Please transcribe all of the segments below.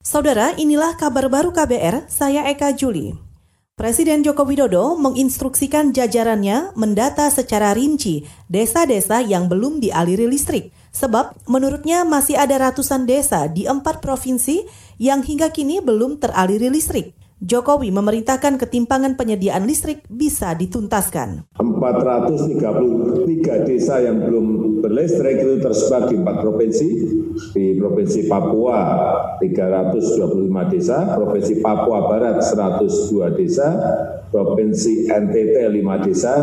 Saudara, inilah kabar baru KBR, saya Eka Juli. Presiden Joko Widodo menginstruksikan jajarannya mendata secara rinci desa-desa yang belum dialiri listrik. Sebab menurutnya masih ada ratusan desa di empat provinsi yang hingga kini belum teraliri listrik. Jokowi memerintahkan ketimpangan penyediaan listrik bisa dituntaskan. 433 desa yang belum berlistrik itu tersebar di empat provinsi. Di Provinsi Papua 325 desa, Provinsi Papua Barat 102 desa, Provinsi NTT 5 desa,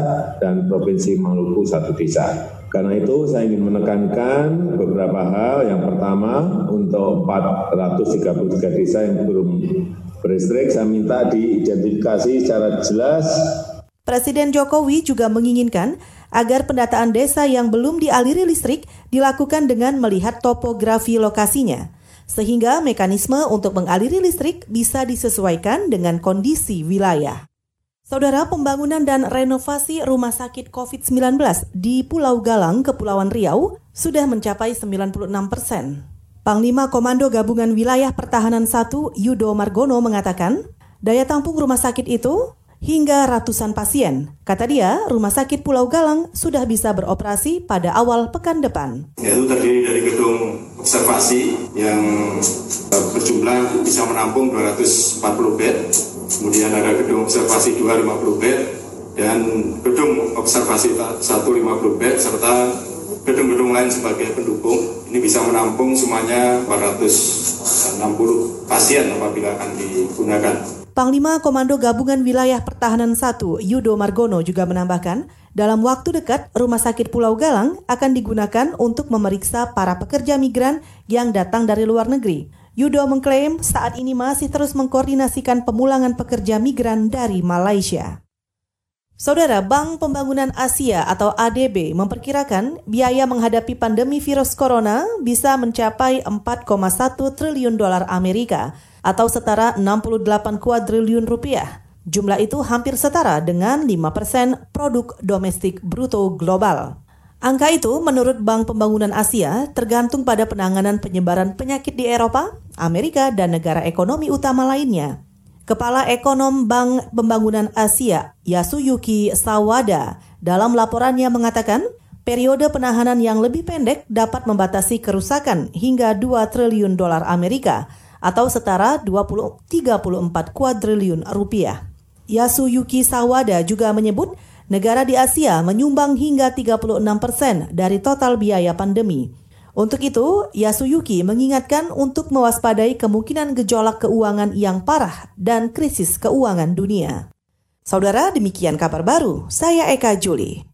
dan Provinsi Maluku 1 desa. Karena itu saya ingin menekankan beberapa hal. Yang pertama, untuk 433 desa yang belum berlistrik, saya minta diidentifikasi secara jelas. Presiden Jokowi juga menginginkan agar pendataan desa yang belum dialiri listrik dilakukan dengan melihat topografi lokasinya, sehingga mekanisme untuk mengaliri listrik bisa disesuaikan dengan kondisi wilayah. Saudara pembangunan dan renovasi rumah sakit COVID-19 di Pulau Galang, Kepulauan Riau sudah mencapai 96 persen. Panglima Komando Gabungan Wilayah Pertahanan 1 Yudo Margono mengatakan, daya tampung rumah sakit itu hingga ratusan pasien. Kata dia, Rumah Sakit Pulau Galang sudah bisa beroperasi pada awal pekan depan. Itu terdiri dari gedung observasi yang eh, berjumlah bisa menampung 240 bed, kemudian ada gedung observasi 250 bed, dan gedung observasi 150 bed, serta gedung-gedung lain sebagai pendukung ini bisa menampung semuanya 460 pasien apabila akan digunakan. Panglima Komando Gabungan Wilayah Pertahanan 1 Yudo Margono juga menambahkan, dalam waktu dekat Rumah Sakit Pulau Galang akan digunakan untuk memeriksa para pekerja migran yang datang dari luar negeri. Yudo mengklaim saat ini masih terus mengkoordinasikan pemulangan pekerja migran dari Malaysia. Saudara Bank Pembangunan Asia atau ADB memperkirakan biaya menghadapi pandemi virus corona bisa mencapai 4,1 triliun dolar Amerika atau setara 68 kuadriliun rupiah. Jumlah itu hampir setara dengan 5 persen produk domestik bruto global. Angka itu menurut Bank Pembangunan Asia tergantung pada penanganan penyebaran penyakit di Eropa, Amerika, dan negara ekonomi utama lainnya. Kepala Ekonom Bank Pembangunan Asia, Yasuyuki Sawada, dalam laporannya mengatakan, periode penahanan yang lebih pendek dapat membatasi kerusakan hingga 2 triliun dolar Amerika atau setara 20, 34 kuadriliun rupiah. Yasuyuki Sawada juga menyebut negara di Asia menyumbang hingga 36 persen dari total biaya pandemi. Untuk itu, Yasuyuki mengingatkan untuk mewaspadai kemungkinan gejolak keuangan yang parah dan krisis keuangan dunia. Saudara, demikian kabar baru. Saya Eka Juli.